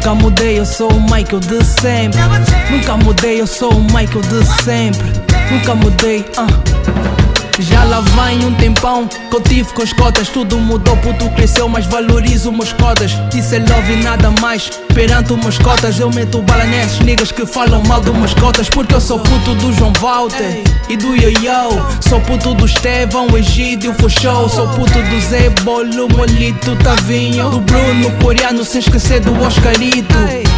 Nunca mudei, eu sou o Michael de sempre. Nunca mudei, eu sou o Michael de sempre. Nunca mudei, ah. Já lá vai um tempão que eu tive com as cotas. Tudo mudou, puto cresceu, mas valorizo meus cotas. Isso é love e nada mais. Perante umas cotas eu meto bala nesses niggas que falam mal de umas cotas. Porque eu sou puto do João Walter e do Yo-Yo. Sou puto do Estevão, Egídio, Fuxou Sou puto do Zé Bolo, Molito, Tavinho. Do Bruno, Coreano, sem esquecer do Oscarito.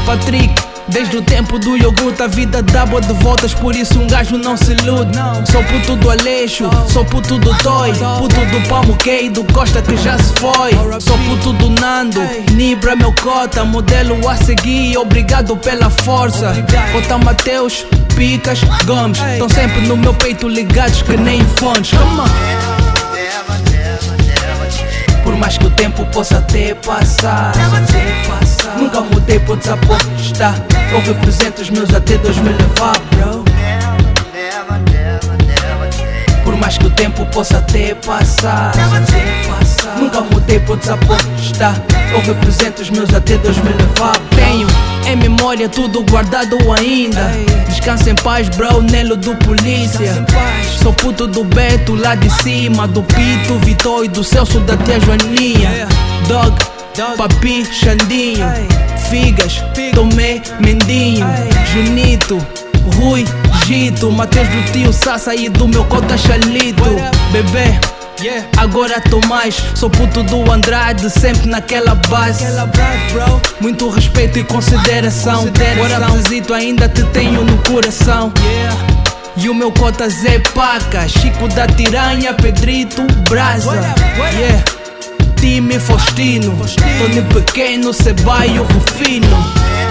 Patrick Desde o tempo do iogurte a vida dá boa de voltas Por isso um gajo não se ilude. Sou puto do Aleixo, sou puto do Toy Puto do Palmo Key, do Costa que já se foi. Sou puto do Nando, Nibra meu cota Modelo a seguir, obrigado pela força. Cota Mateus, Picas, Gomes Estão sempre no meu peito ligados que nem fones Come on mais que o tempo possa até passar, Nunca mudei, podes apostar Eu represento os meus até Deus me levar, bro Por mais que o tempo possa até passar, Nunca mudei, podes apostar Eu represento os meus até Deus me levar, Tenho em memória tudo guardado ainda. Descansa em paz, bro, Nelo do polícia. Sou puto do Beto lá de cima Do Pito, Vitor e do Celso da tia Joaninha. Dog, Papi, Xandinho. Figas, Tomé, Mendinho. Junito, Rui, Gito Mateus do tio Sassa e do meu cota Chalito Bebê Agora tô mais, sou puto do Andrade, sempre naquela base. Muito respeito e consideração. Agora visito, ainda te tenho no coração. E o meu cota Zé Paca, Chico da Tiranha, Pedrito, Brasa. Yeah. Time Faustino, Tony Pequeno, Sebaio, Rufino.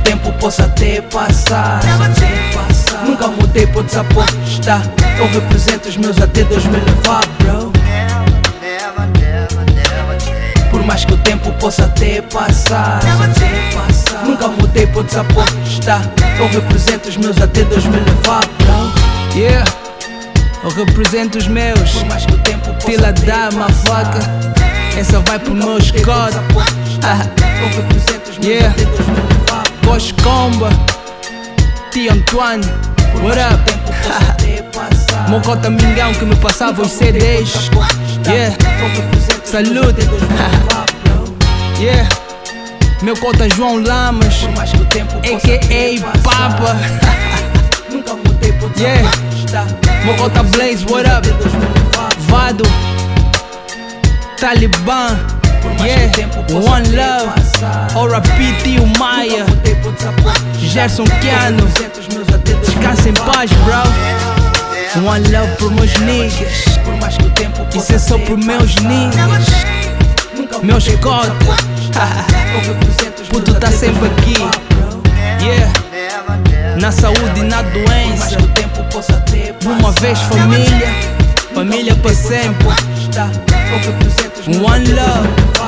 Tempo possa até passar. Nunca mudei, podes apostar Eu represento os meus até Deus me levar, bro. Por mais que o tempo possa até passar Nunca mudei, podes apostar Eu represento os meus até Deus me levar, bro. Yeah. Eu represento os meus. Por mais que o tempo Tila dama, faca Essa vai pro meu Scott. Eu represento os meus yeah. Bosch Comba T. Antoine What up? Mocota Mingão que me passava os CDs. Yeah. Salute. yeah. Meu cota João Lamas. A.K.A. Papa. yeah. Mocota Blaze, what up? Vado. Taliban. Yeah, One Love, R.I.P. Tio Maia, Gerson Keanu, descansa em paz, bro. One Love por meus niggas, isso é só por meus niggas, meus cotas. Puto tá sempre aqui, yeah. Na saúde e na doença, uma vez família, família para sempre. One love.